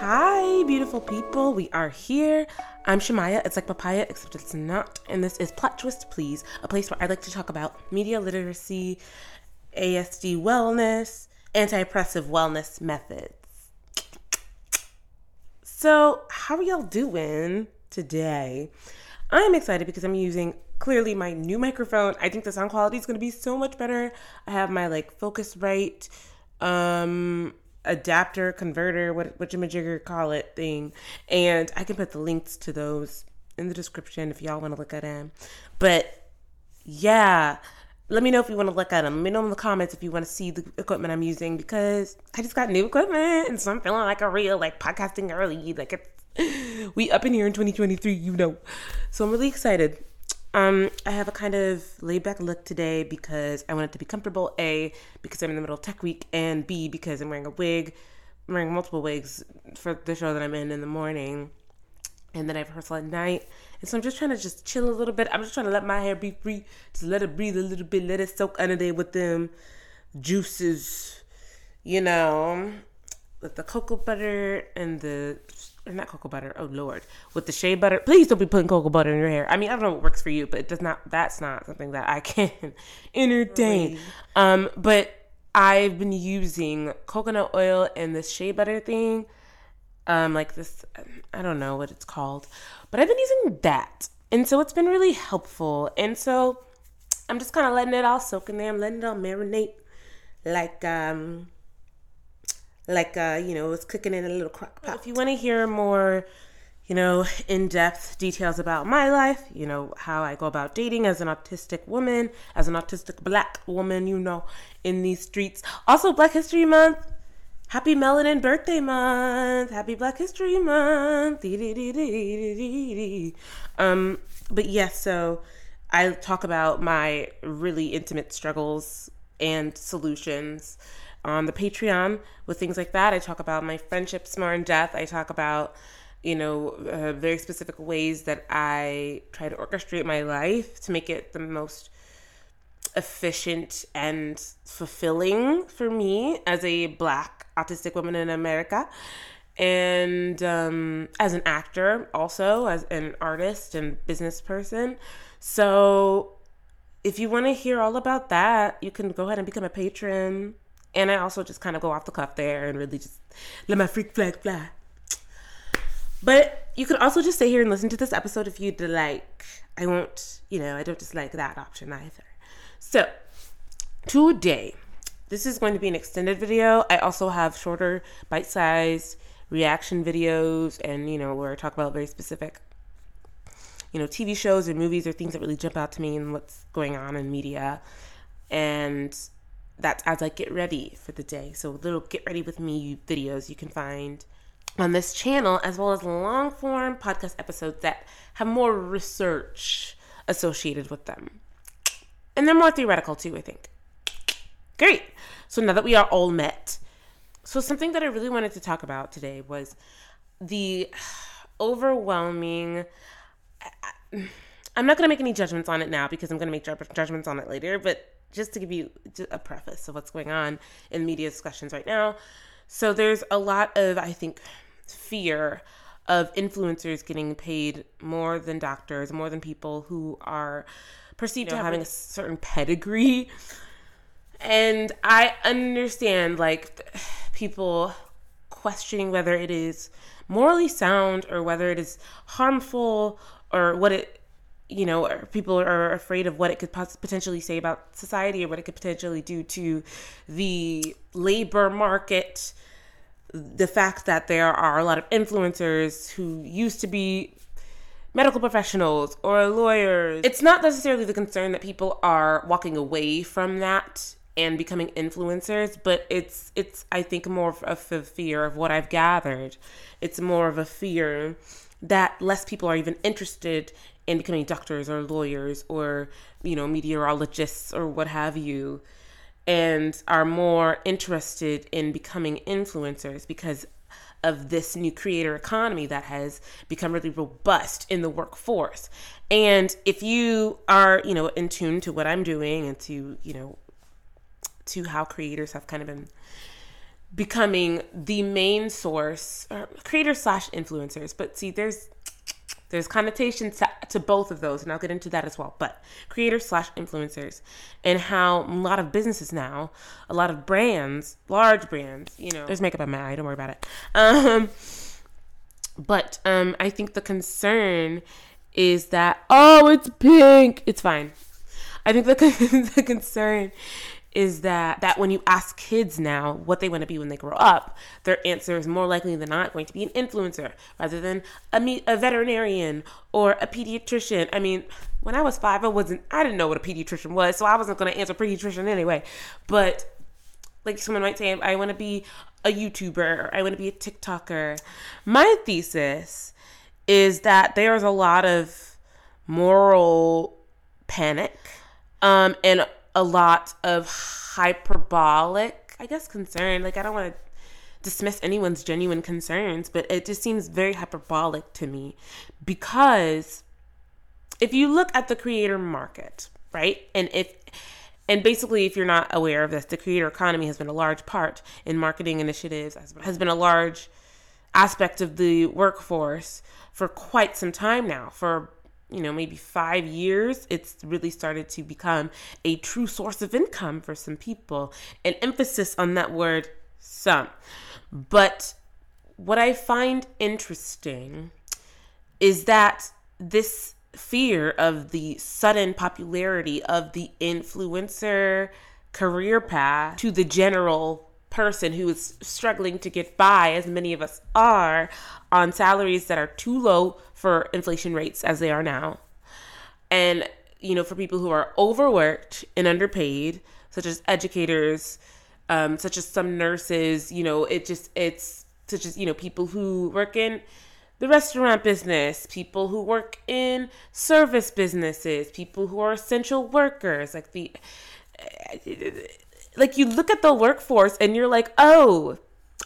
Hi, beautiful people. We are here. I'm Shamaya. It's like papaya, except it's not. And this is Plot Twist Please, a place where I like to talk about media literacy, ASD wellness, anti oppressive wellness methods. So, how are y'all doing today? I'm excited because I'm using clearly my new microphone. I think the sound quality is going to be so much better. I have my like Focusrite um adapter converter what what you call it thing. And i can put the links to those in the description if y'all want to look at them but yeah let me know if you want to look at them let me know in the comments if you want to see the equipment i'm using because i just got new equipment and so i'm feeling like a real like podcasting early like it's we up in here in 2023 you know. So i'm really excited um, I have a kind of laid back look today because I want it to be comfortable. A, because I'm in the middle of tech week, and B, because I'm wearing a wig. I'm wearing multiple wigs for the show that I'm in in the morning. And then I have rehearsal at night. And so I'm just trying to just chill a little bit. I'm just trying to let my hair be free. Just let it breathe a little bit. Let it soak under there with them juices, you know, with the cocoa butter and the not cocoa butter. Oh Lord, with the shea butter. Please don't be putting cocoa butter in your hair. I mean, I don't know what works for you, but it does not. That's not something that I can entertain. Really? Um, but I've been using coconut oil and this shea butter thing. Um, like this, I don't know what it's called, but I've been using that, and so it's been really helpful. And so I'm just kind of letting it all soak in there. I'm letting it all marinate, like um like uh, you know, it's cooking in a little crock pot. If you want to hear more, you know, in-depth details about my life, you know, how I go about dating as an autistic woman, as an autistic black woman, you know, in these streets. Also Black History Month. Happy Melanin Birthday Month. Happy Black History Month. Um, but yes, yeah, so I talk about my really intimate struggles and solutions on the Patreon with things like that. I talk about my friendships more in depth. I talk about, you know, uh, very specific ways that I try to orchestrate my life to make it the most efficient and fulfilling for me as a black autistic woman in America. And um, as an actor, also as an artist and business person. So, if you want to hear all about that, you can go ahead and become a patron and I also just kind of go off the cuff there and really just let my freak flag fly. But you could also just stay here and listen to this episode if you'd like. I won't, you know, I don't dislike that option either. So, today, this is going to be an extended video. I also have shorter, bite sized reaction videos and, you know, where I talk about very specific, you know, TV shows and movies or things that really jump out to me and what's going on in media. And that's as I get ready for the day. So little get ready with me videos you can find on this channel, as well as long form podcast episodes that have more research associated with them. And they're more theoretical too, I think. Great. So now that we are all met, so something that I really wanted to talk about today was the overwhelming. I'm not going to make any judgments on it now because I'm going to make judgments on it later, but just to give you a preface of what's going on in media discussions right now. So there's a lot of, I think, fear of influencers getting paid more than doctors, more than people who are perceived you know, to having a certain pedigree. And I understand like people questioning whether it is morally sound or whether it is harmful or what it you know, people are afraid of what it could potentially say about society or what it could potentially do to the labor market. The fact that there are a lot of influencers who used to be medical professionals or lawyers. It's not necessarily the concern that people are walking away from that and becoming influencers, but it's it's I think more of a fear of what I've gathered. It's more of a fear that less people are even interested in becoming doctors or lawyers or you know meteorologists or what have you and are more interested in becoming influencers because of this new creator economy that has become really robust in the workforce. And if you are, you know, in tune to what I'm doing and to, you know, to how creators have kind of been becoming the main source or creators slash influencers. But see, there's there's connotations to, to, both of those, and I'll get into that as well. But creators slash influencers, and how a lot of businesses now, a lot of brands, large brands, you know, there's makeup on my eye. Don't worry about it. Um, but um, I think the concern is that oh, it's pink. It's fine. I think the the concern is that that when you ask kids now what they want to be when they grow up, their answer is more likely than not going to be an influencer rather than a, me- a veterinarian or a pediatrician. I mean, when I was five, I wasn't I didn't know what a pediatrician was, so I wasn't going to answer pediatrician anyway. But like someone might say, I want to be a YouTuber or I want to be a TikToker. My thesis is that there's a lot of moral panic um, and a lot of hyperbolic, I guess, concern. Like, I don't want to dismiss anyone's genuine concerns, but it just seems very hyperbolic to me because if you look at the creator market, right? And if and basically, if you're not aware of this, the creator economy has been a large part in marketing initiatives, has been a large aspect of the workforce for quite some time now. For you know, maybe five years, it's really started to become a true source of income for some people. An emphasis on that word some. But what I find interesting is that this fear of the sudden popularity of the influencer career path to the general person who is struggling to get by, as many of us are, on salaries that are too low for inflation rates as they are now. And, you know, for people who are overworked and underpaid, such as educators, um, such as some nurses, you know, it just, it's such as, you know, people who work in the restaurant business, people who work in service businesses, people who are essential workers, like the like you look at the workforce and you're like, "Oh,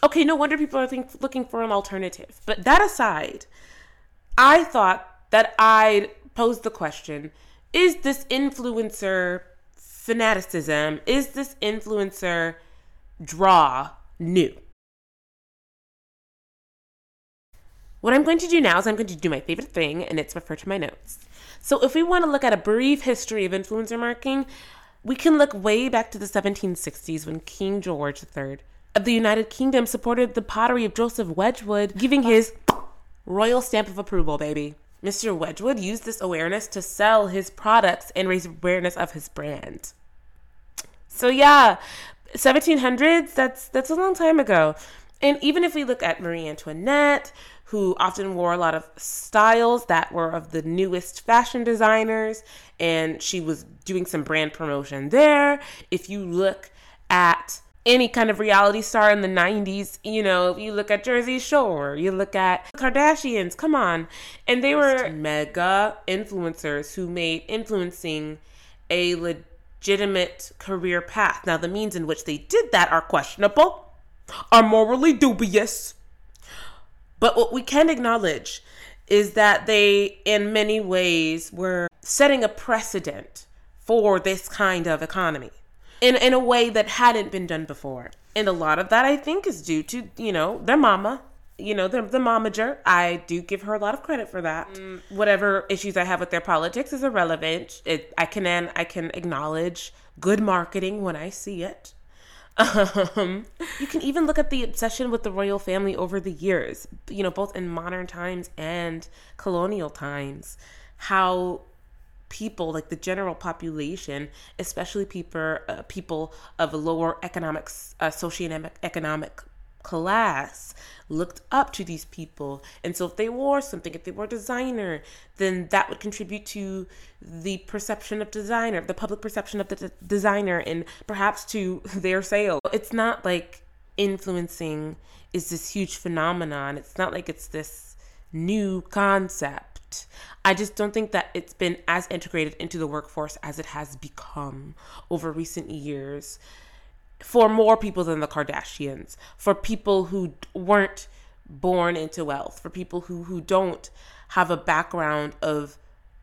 okay, no wonder people are think, looking for an alternative." But that aside, I thought that I'd pose the question, is this influencer fanaticism, is this influencer draw new? What I'm going to do now is I'm going to do my favorite thing, and it's refer to my notes. So, if we want to look at a brief history of influencer marketing, we can look way back to the 1760s when King George III of the United Kingdom supported the pottery of Joseph Wedgwood, giving his royal stamp of approval, baby. Mr. Wedgwood used this awareness to sell his products and raise awareness of his brand. So yeah, 1700s, that's that's a long time ago. And even if we look at Marie Antoinette, who often wore a lot of styles that were of the newest fashion designers, and she was doing some brand promotion there. If you look at any kind of reality star in the 90s, you know, if you look at Jersey Shore, you look at Kardashians, come on. And they were mega influencers who made influencing a legitimate career path. Now, the means in which they did that are questionable, are morally dubious but what we can acknowledge is that they, in many ways, were setting a precedent for this kind of economy in, in a way that hadn't been done before. And a lot of that, I think, is due to, you know, their mama. You know, the, the momager. I do give her a lot of credit for that. Mm, whatever issues I have with their politics is irrelevant. It, I can I can acknowledge good marketing when I see it. Um, you can even look at the obsession with the royal family over the years, you know, both in modern times and colonial times. How people, like the general population, especially people, uh, people of a lower economic, uh, socioeconomic class looked up to these people. And so if they wore something, if they were a designer, then that would contribute to the perception of designer, the public perception of the d- designer, and perhaps to their sale. It's not like influencing is this huge phenomenon. It's not like it's this new concept. I just don't think that it's been as integrated into the workforce as it has become over recent years for more people than the Kardashians, for people who weren't born into wealth, for people who who don't have a background of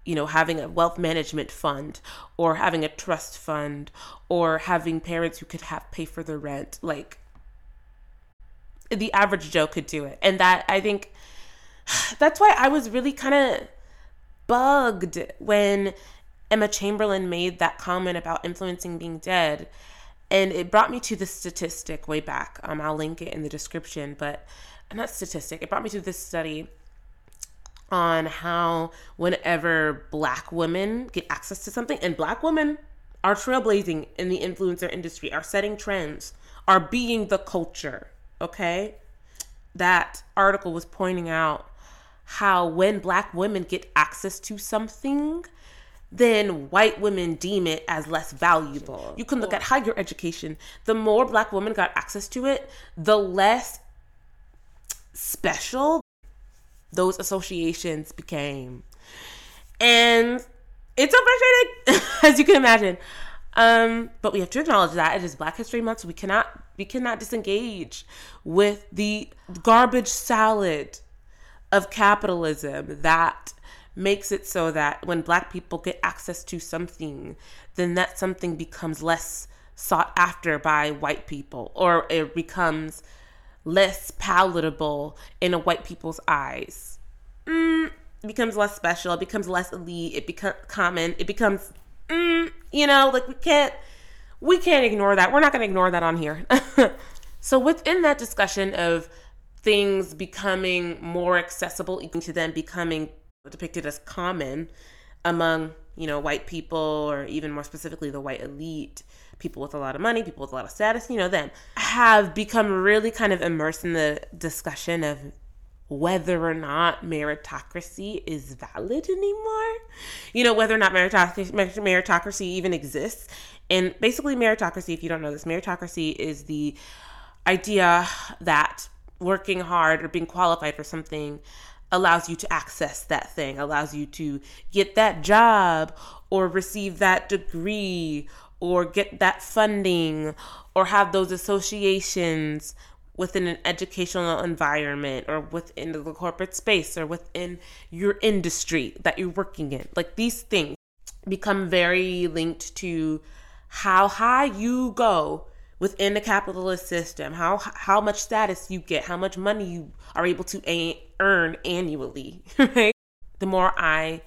you know having a wealth management fund or having a trust fund or having parents who could have pay for the rent like the average Joe could do it. And that I think that's why I was really kind of bugged when Emma Chamberlain made that comment about influencing being dead. And it brought me to the statistic way back. Um, I'll link it in the description, but not statistic. It brought me to this study on how whenever black women get access to something, and black women are trailblazing in the influencer industry, are setting trends, are being the culture, okay? That article was pointing out how when black women get access to something, then white women deem it as less valuable. You can look at higher education. The more black women got access to it, the less special those associations became. And it's so frustrating, as you can imagine. Um, but we have to acknowledge that it is Black History Month, so we cannot we cannot disengage with the garbage salad of capitalism that makes it so that when black people get access to something, then that something becomes less sought after by white people or it becomes less palatable in a white people's eyes. Mm, becomes less special. It becomes less elite. It becomes common. It becomes, mm, you know, like we can't, we can't ignore that. We're not going to ignore that on here. so within that discussion of things becoming more accessible, even to them becoming depicted as common among you know white people or even more specifically the white elite people with a lot of money people with a lot of status you know them have become really kind of immersed in the discussion of whether or not meritocracy is valid anymore. You know whether or not meritocracy, meritocracy even exists. And basically meritocracy if you don't know this meritocracy is the idea that working hard or being qualified for something allows you to access that thing, allows you to get that job or receive that degree or get that funding or have those associations within an educational environment or within the corporate space or within your industry that you're working in. Like these things become very linked to how high you go within the capitalist system, how how much status you get, how much money you are able to a- earn annually, right? The more I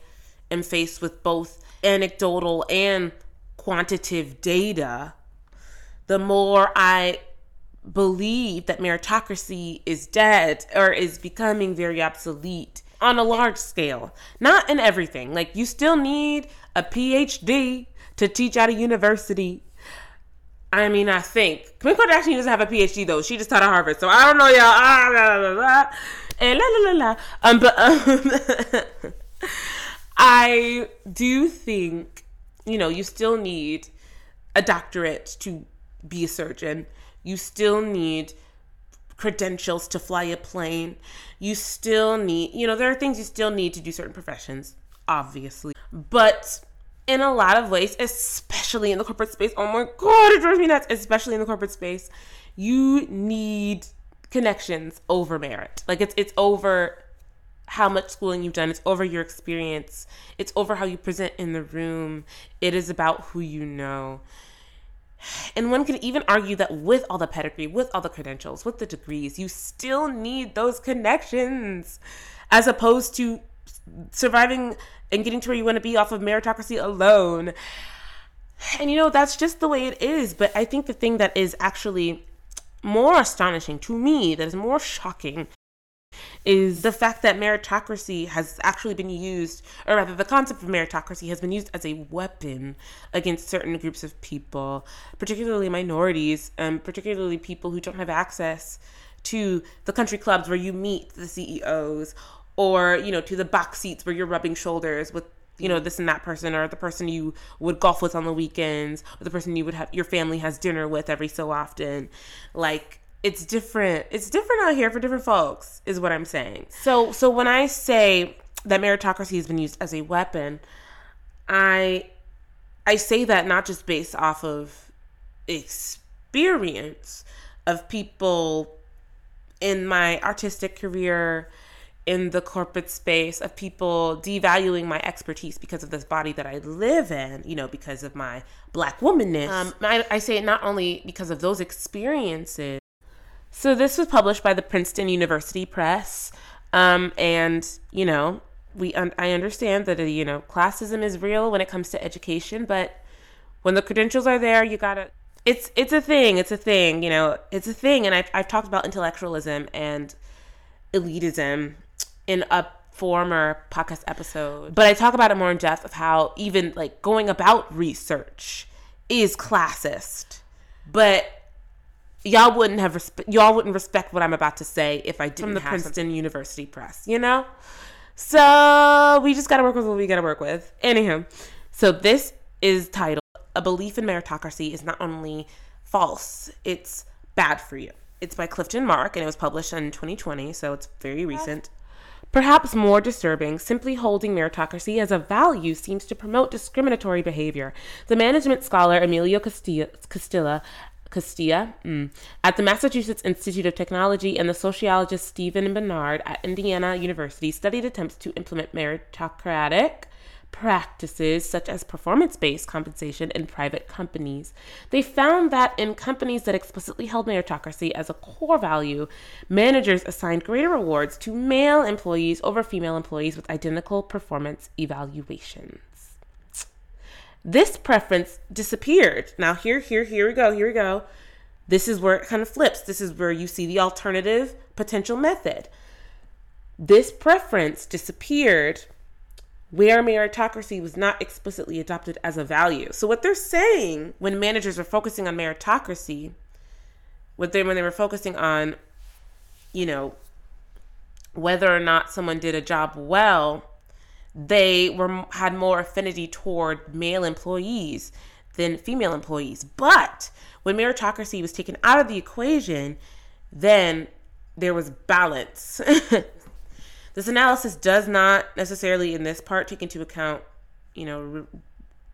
am faced with both anecdotal and quantitative data, the more I believe that meritocracy is dead or is becoming very obsolete on a large scale. Not in everything. Like you still need a PhD to teach at a university I mean, I think Kim Kardashian doesn't have a PhD though. She just taught at Harvard, so I don't know, y'all. Ah, blah, blah, blah, and la la la la. Um, but um, I do think you know you still need a doctorate to be a surgeon. You still need credentials to fly a plane. You still need, you know, there are things you still need to do certain professions, obviously. But in a lot of ways, especially in the corporate space. Oh my god, it drives me nuts. Especially in the corporate space, you need connections over merit. Like it's it's over how much schooling you've done. It's over your experience. It's over how you present in the room. It is about who you know. And one can even argue that with all the pedigree, with all the credentials, with the degrees, you still need those connections as opposed to surviving and getting to where you want to be off of meritocracy alone. And you know, that's just the way it is. But I think the thing that is actually more astonishing to me, that is more shocking, is the fact that meritocracy has actually been used, or rather, the concept of meritocracy has been used as a weapon against certain groups of people, particularly minorities, and um, particularly people who don't have access to the country clubs where you meet the CEOs or you know to the box seats where you're rubbing shoulders with you know this and that person or the person you would golf with on the weekends or the person you would have your family has dinner with every so often. Like it's different it's different out here for different folks is what i'm saying. So so when i say that meritocracy has been used as a weapon i i say that not just based off of experience of people in my artistic career in the corporate space of people devaluing my expertise because of this body that I live in, you know, because of my black womanness. Um, I, I say it not only because of those experiences, So this was published by the Princeton University Press, um, and you know, we un- I understand that uh, you know classism is real when it comes to education, but when the credentials are there, you gotta. It's it's a thing. It's a thing. You know, it's a thing. And I've I've talked about intellectualism and elitism in a former podcast episode, but I talk about it more in depth of how even like going about research is classist. But y'all wouldn't have respe- y'all wouldn't respect what I'm about to say if I didn't have from the Princeton something. University Press, you know. So we just gotta work with what we gotta work with. Anyhow, so this is titled "A Belief in Meritocracy is not only false; it's bad for you." It's by Clifton Mark, and it was published in 2020, so it's very recent. Perhaps more disturbing, simply holding meritocracy as a value seems to promote discriminatory behavior. The management scholar Emilio Castilla, Castilla mm, at the Massachusetts Institute of Technology and the sociologist Stephen Benard at Indiana University studied attempts to implement meritocratic practices such as performance based compensation in private companies. They found that in companies that explicitly held meritocracy as a core value, managers assigned greater rewards to male employees over female employees with identical performance evaluations. This preference disappeared. Now, here, here, here we go, here we go. This is where it kind of flips. This is where you see the alternative potential method. This preference disappeared where meritocracy was not explicitly adopted as a value. So what they're saying when managers are focusing on meritocracy, what they when they were focusing on, you know, whether or not someone did a job well, they were had more affinity toward male employees than female employees. But when meritocracy was taken out of the equation, then there was balance. This analysis does not necessarily, in this part, take into account, you know, r-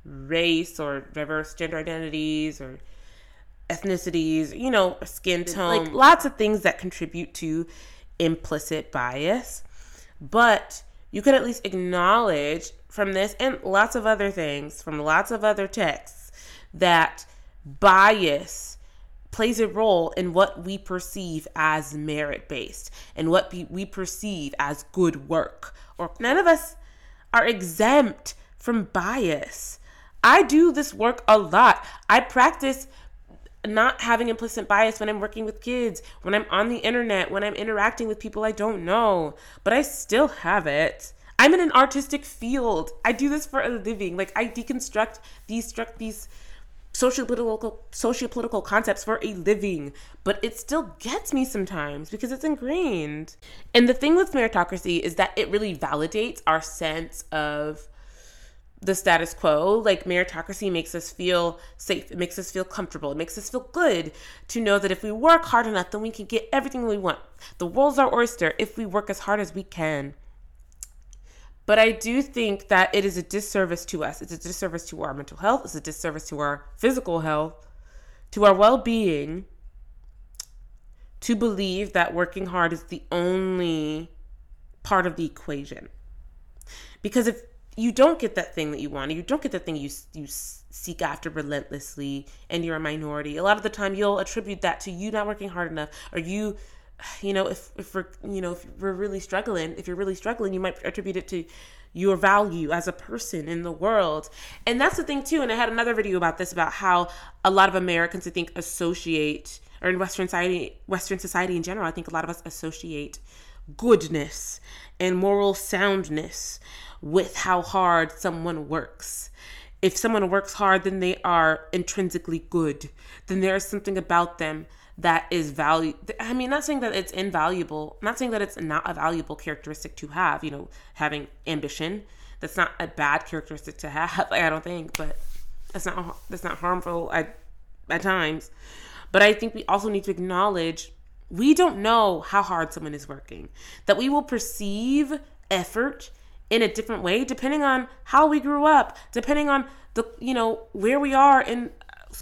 race or diverse gender identities or ethnicities, you know, skin tone, like lots of things that contribute to implicit bias. But you can at least acknowledge from this and lots of other things, from lots of other texts, that bias plays a role in what we perceive as merit based and what we perceive as good work. Or none of us are exempt from bias. I do this work a lot. I practice not having implicit bias when I'm working with kids, when I'm on the internet, when I'm interacting with people I don't know, but I still have it. I'm in an artistic field. I do this for a living. Like I deconstruct, destruct these socio-political socio-political concepts for a living but it still gets me sometimes because it's ingrained. And the thing with meritocracy is that it really validates our sense of the status quo. Like meritocracy makes us feel safe. It makes us feel comfortable. It makes us feel good to know that if we work hard enough then we can get everything we want. The world's our oyster if we work as hard as we can but I do think that it is a disservice to us. It's a disservice to our mental health. It's a disservice to our physical health, to our well being, to believe that working hard is the only part of the equation. Because if you don't get that thing that you want, you don't get the thing you you seek after relentlessly, and you're a minority, a lot of the time you'll attribute that to you not working hard enough, or you you know, if, if we're, you know, if we're really struggling, if you're really struggling, you might attribute it to your value as a person in the world. And that's the thing too. And I had another video about this, about how a lot of Americans, I think, associate, or in Western society, Western society in general, I think a lot of us associate goodness and moral soundness with how hard someone works. If someone works hard, then they are intrinsically good. Then there is something about them that is value i mean not saying that it's invaluable not saying that it's not a valuable characteristic to have you know having ambition. That's not a bad characteristic to have like, i don't think but that's not that's not harmful at at times. But i think we also need to acknowledge we don't know how hard someone is working that we will perceive effort in a different way depending on how we grew up depending on the you know where we are in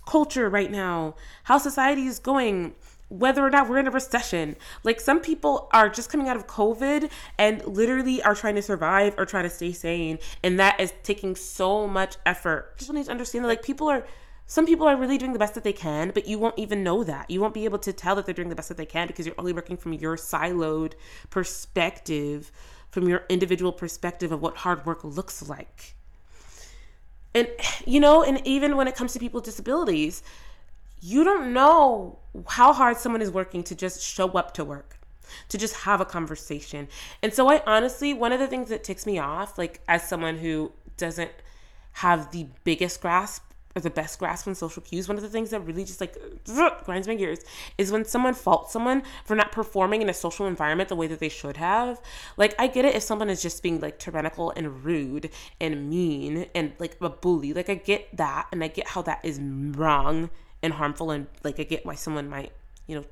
culture right now, how society is going, whether or not we're in a recession. Like some people are just coming out of COVID and literally are trying to survive or try to stay sane. And that is taking so much effort. People need to understand that like people are Some people are really doing the best that they can, but you won't even know that. You won't be able to tell that they're doing the best that they can because you're only working from your siloed perspective, from your individual perspective of what hard work looks like. And, you know, and even when it comes to people with disabilities, you don't know how hard someone is working to just show up to work, to just have a conversation. And so, I honestly, one of the things that ticks me off, like as someone who doesn't have the biggest grasp or the best grasp on social cues, one of the things that really just like grinds my gears is when someone faults someone for not performing in a social environment the way that they should have. Like, I get it if someone is just being like tyrannical and rude and mean and like a bully. Like, I get that and I get how that is wrong and harmful and like I get why someone might, you know,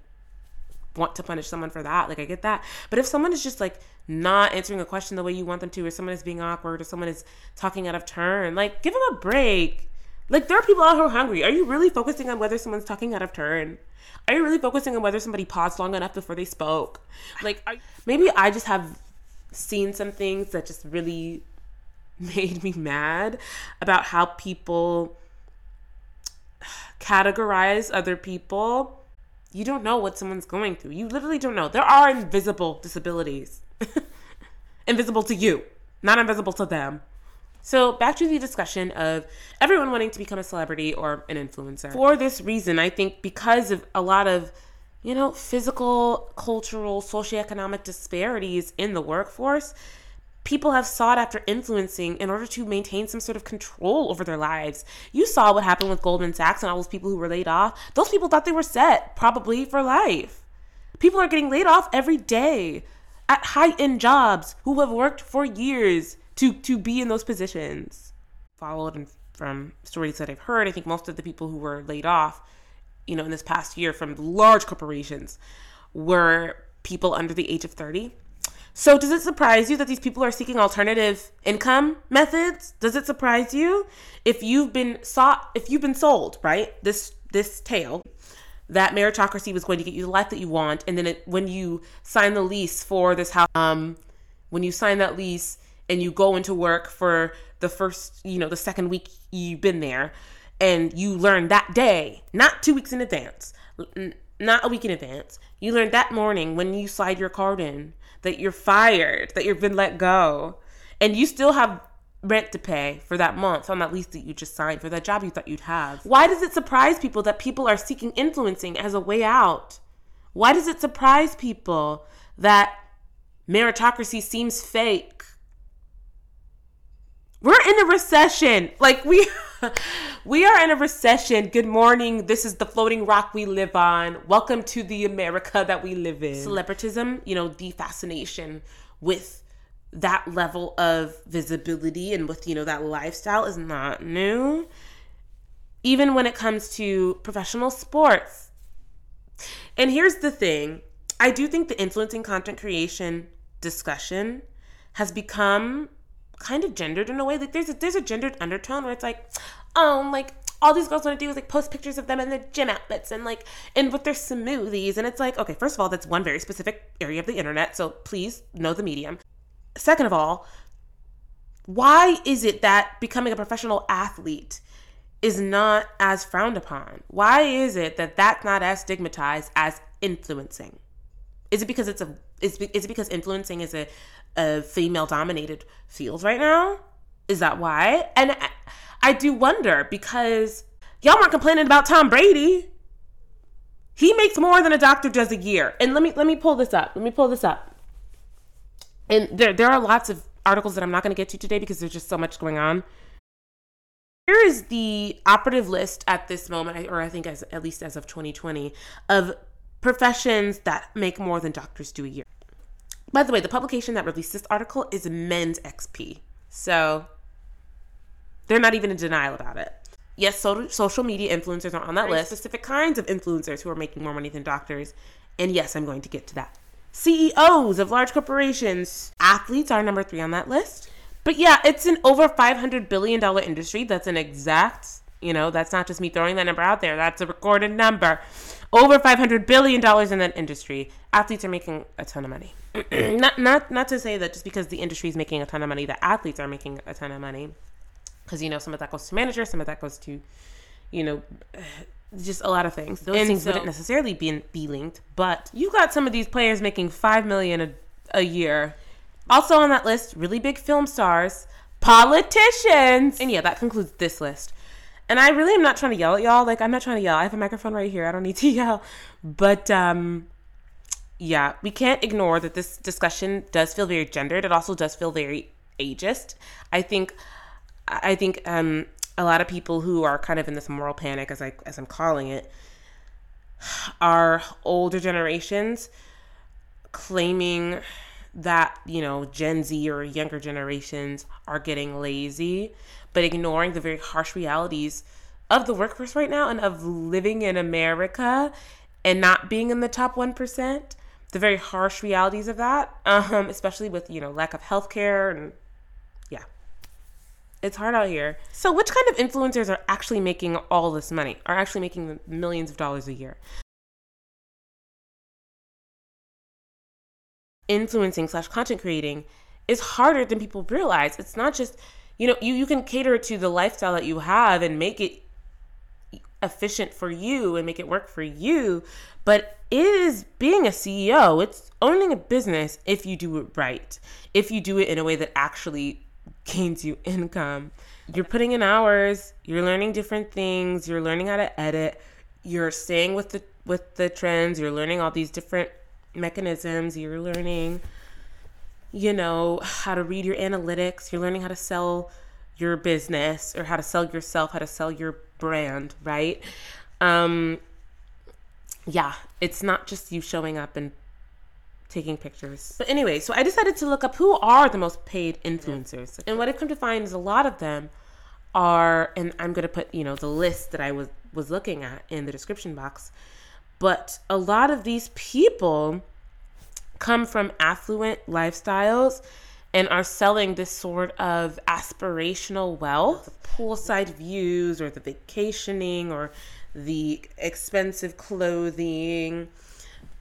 want to punish someone for that. Like I get that. But if someone is just like not answering a question the way you want them to, or someone is being awkward, or someone is talking out of turn, like give them a break. Like there are people out who are hungry. Are you really focusing on whether someone's talking out of turn? Are you really focusing on whether somebody paused long enough before they spoke? Like maybe I just have seen some things that just really made me mad about how people categorize other people. You don't know what someone's going through. You literally don't know. There are invisible disabilities. invisible to you, not invisible to them. So, back to the discussion of everyone wanting to become a celebrity or an influencer. For this reason, I think because of a lot of, you know, physical, cultural, socioeconomic disparities in the workforce, people have sought after influencing in order to maintain some sort of control over their lives. You saw what happened with Goldman Sachs and all those people who were laid off. Those people thought they were set, probably for life. People are getting laid off every day at high end jobs who have worked for years to to be in those positions. Followed and from stories that I've heard, I think most of the people who were laid off, you know, in this past year from large corporations were people under the age of 30. So does it surprise you that these people are seeking alternative income methods? Does it surprise you if you've been sought if you've been sold, right? This this tale that meritocracy was going to get you the life that you want and then it, when you sign the lease for this house um when you sign that lease and you go into work for the first, you know, the second week you've been there and you learn that day, not two weeks in advance, not a week in advance. You learn that morning when you slide your card in that you're fired, that you've been let go, and you still have rent to pay for that month on that lease that you just signed for that job you thought you'd have. Why does it surprise people that people are seeking influencing as a way out? Why does it surprise people that meritocracy seems fake? We're in a recession. Like we we are in a recession. Good morning. This is the floating rock we live on. Welcome to the America that we live in. Celebritism, you know, the fascination with that level of visibility and with, you know, that lifestyle is not new. Even when it comes to professional sports. And here's the thing I do think the influencing content creation discussion has become kind of gendered in a way. Like there's a there's a gendered undertone where it's like, um, like all these girls want to do is like post pictures of them in their gym outfits and like and with their smoothies. And it's like, okay, first of all, that's one very specific area of the internet. So please know the medium. Second of all, why is it that becoming a professional athlete is not as frowned upon? Why is it that that's not as stigmatized as influencing? Is it because it's a is, is it because influencing is a a female dominated field right now. Is that why? And I, I do wonder because y'all weren't complaining about Tom Brady. He makes more than a doctor does a year. And let me let me pull this up. Let me pull this up. And there there are lots of articles that I'm not going to get to today because there's just so much going on. Here is the operative list at this moment, or I think as at least as of 2020, of professions that make more than doctors do a year. By the way, the publication that released this article is Men's XP. So they're not even in denial about it. Yes, so, social media influencers are on that list. Specific kinds of influencers who are making more money than doctors. And yes, I'm going to get to that. CEOs of large corporations, athletes are number three on that list. But yeah, it's an over $500 billion industry. That's an exact, you know, that's not just me throwing that number out there. That's a recorded number. Over $500 billion in that industry. Athletes are making a ton of money. not not not to say that just because the industry is making a ton of money, that athletes are making a ton of money, because you know some of that goes to managers, some of that goes to, you know, just a lot of things. Those and things so, wouldn't necessarily be be linked, but you got some of these players making five million a, a year. Also on that list, really big film stars, politicians, and yeah, that concludes this list. And I really am not trying to yell at y'all. Like I'm not trying to yell. I have a microphone right here. I don't need to yell. But um, yeah, we can't ignore that this discussion does feel very gendered. It also does feel very ageist. I think I think um, a lot of people who are kind of in this moral panic, as I as I'm calling it, are older generations claiming that you know Gen Z or younger generations are getting lazy, but ignoring the very harsh realities of the workforce right now and of living in America and not being in the top one percent. The very harsh realities of that, um, especially with you know lack of healthcare and yeah. it's hard out here. So, which kind of influencers are actually making all this money? Are actually making millions of dollars a year? Influencing slash content creating is harder than people realize. It's not just, you know, you, you can cater to the lifestyle that you have and make it efficient for you and make it work for you. But it is being a CEO, it's owning a business if you do it right. If you do it in a way that actually gains you income. You're putting in hours, you're learning different things, you're learning how to edit, you're staying with the with the trends, you're learning all these different mechanisms, you're learning you know how to read your analytics, you're learning how to sell your business or how to sell yourself, how to sell your brand, right? Um yeah, it's not just you showing up and taking pictures. But anyway, so I decided to look up who are the most paid influencers. And what I've come to find is a lot of them are and I'm going to put, you know, the list that I was was looking at in the description box. But a lot of these people come from affluent lifestyles and are selling this sort of aspirational wealth, the poolside views or the vacationing or the expensive clothing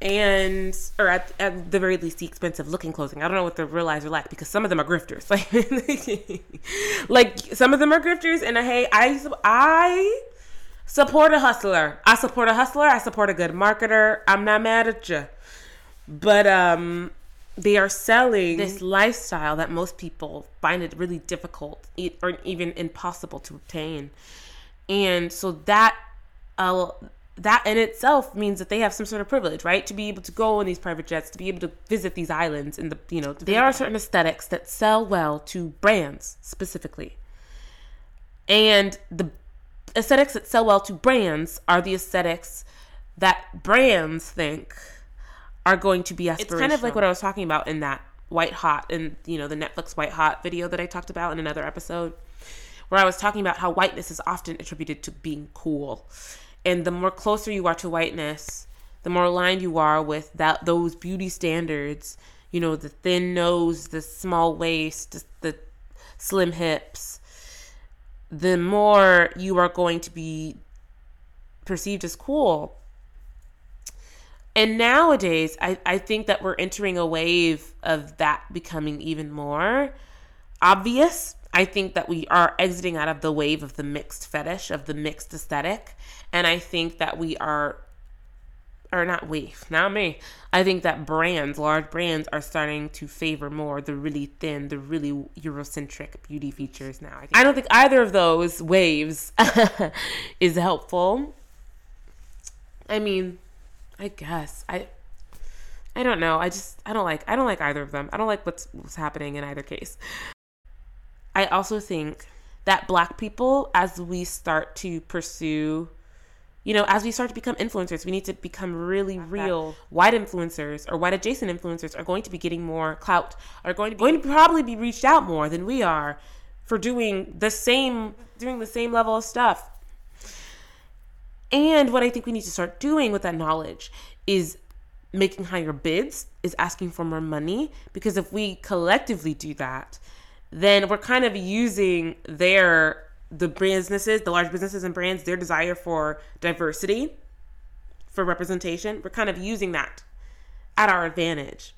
and or at, at the very least the expensive looking clothing. I don't know what the real lives are like because some of them are grifters. Like like some of them are grifters and hey i i support a hustler. I support a hustler. I support a good marketer. I'm not mad at you but um they are selling this lifestyle that most people find it really difficult or even impossible to obtain and so that uh, that in itself means that they have some sort of privilege, right? To be able to go on these private jets, to be able to visit these islands, and the you know there are certain aesthetics that sell well to brands specifically, and the aesthetics that sell well to brands are the aesthetics that brands think are going to be aspirational. It's kind of like what I was talking about in that White Hot and you know the Netflix White Hot video that I talked about in another episode, where I was talking about how whiteness is often attributed to being cool and the more closer you are to whiteness the more aligned you are with that those beauty standards you know the thin nose the small waist the slim hips the more you are going to be perceived as cool and nowadays I, I think that we're entering a wave of that becoming even more obvious I think that we are exiting out of the wave of the mixed fetish, of the mixed aesthetic. And I think that we are, or not we, not me. I think that brands, large brands, are starting to favor more the really thin, the really Eurocentric beauty features now. I, I don't think either of those waves is helpful. I mean, I guess. I I don't know. I just I don't like I don't like either of them. I don't like what's what's happening in either case. I also think that black people, as we start to pursue, you know, as we start to become influencers, we need to become really real. White influencers or white adjacent influencers are going to be getting more clout, are going to be, going to probably be reached out more than we are for doing the same doing the same level of stuff. And what I think we need to start doing with that knowledge is making higher bids, is asking for more money because if we collectively do that, then we're kind of using their the businesses, the large businesses and brands, their desire for diversity, for representation. We're kind of using that at our advantage.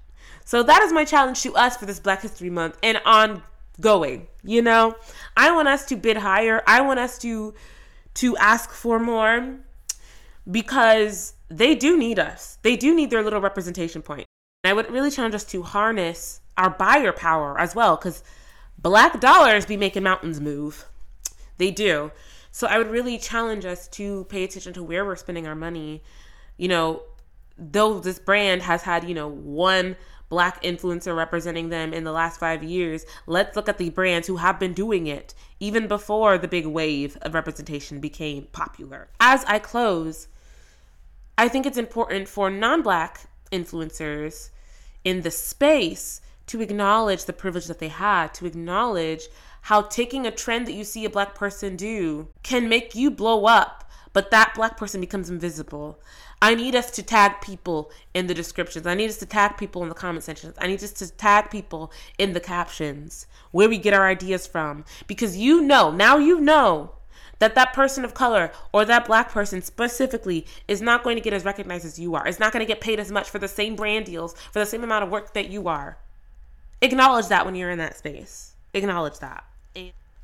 So that is my challenge to us for this Black History Month and ongoing. You know, I want us to bid higher. I want us to to ask for more because they do need us. They do need their little representation point. And I would really challenge us to harness our buyer power as well because black dollars be making mountains move. They do. So I would really challenge us to pay attention to where we're spending our money. You know, though this brand has had, you know, one black influencer representing them in the last five years, let's look at the brands who have been doing it even before the big wave of representation became popular. As I close, I think it's important for non black influencers in the space to acknowledge the privilege that they had, to acknowledge how taking a trend that you see a black person do can make you blow up, but that black person becomes invisible. I need us to tag people in the descriptions. I need us to tag people in the comment sections. I need us to tag people in the captions where we get our ideas from. Because you know, now you know that that person of color or that black person specifically is not going to get as recognized as you are. It's not going to get paid as much for the same brand deals, for the same amount of work that you are. Acknowledge that when you're in that space. Acknowledge that.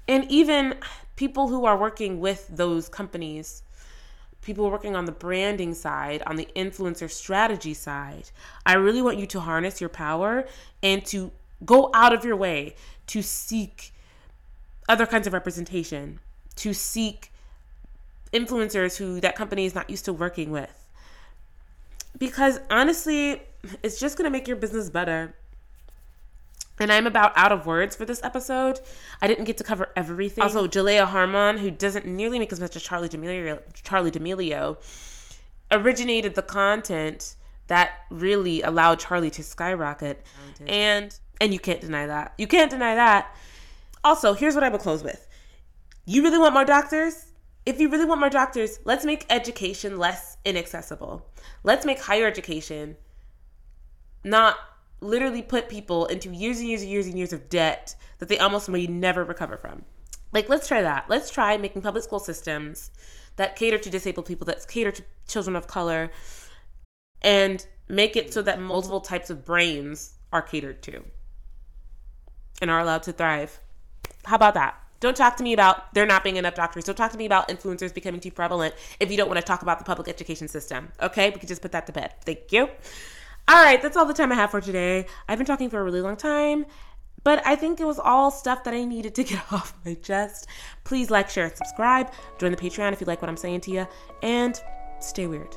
And even people who are working with those companies people working on the branding side, on the influencer strategy side. I really want you to harness your power and to go out of your way to seek other kinds of representation, to seek influencers who that company is not used to working with. Because honestly, it's just going to make your business better. And I'm about out of words for this episode. I didn't get to cover everything. Also, Jalaiah Harmon, who doesn't nearly make as much as Charli D'Amelio, Charli D'Amelio, originated the content that really allowed Charli to skyrocket. And and you can't deny that. You can't deny that. Also, here's what I will close with. You really want more doctors? If you really want more doctors, let's make education less inaccessible. Let's make higher education not literally put people into years and years and years and years of debt that they almost may never recover from. Like, let's try that. Let's try making public school systems that cater to disabled people, that cater to children of color, and make it so that multiple types of brains are catered to and are allowed to thrive. How about that? Don't talk to me about there not being enough doctors. Don't talk to me about influencers becoming too prevalent if you don't want to talk about the public education system. Okay? We can just put that to bed. Thank you. All right, that's all the time I have for today. I've been talking for a really long time, but I think it was all stuff that I needed to get off my chest. Please like, share, and subscribe. Join the Patreon if you like what I'm saying to you, and stay weird.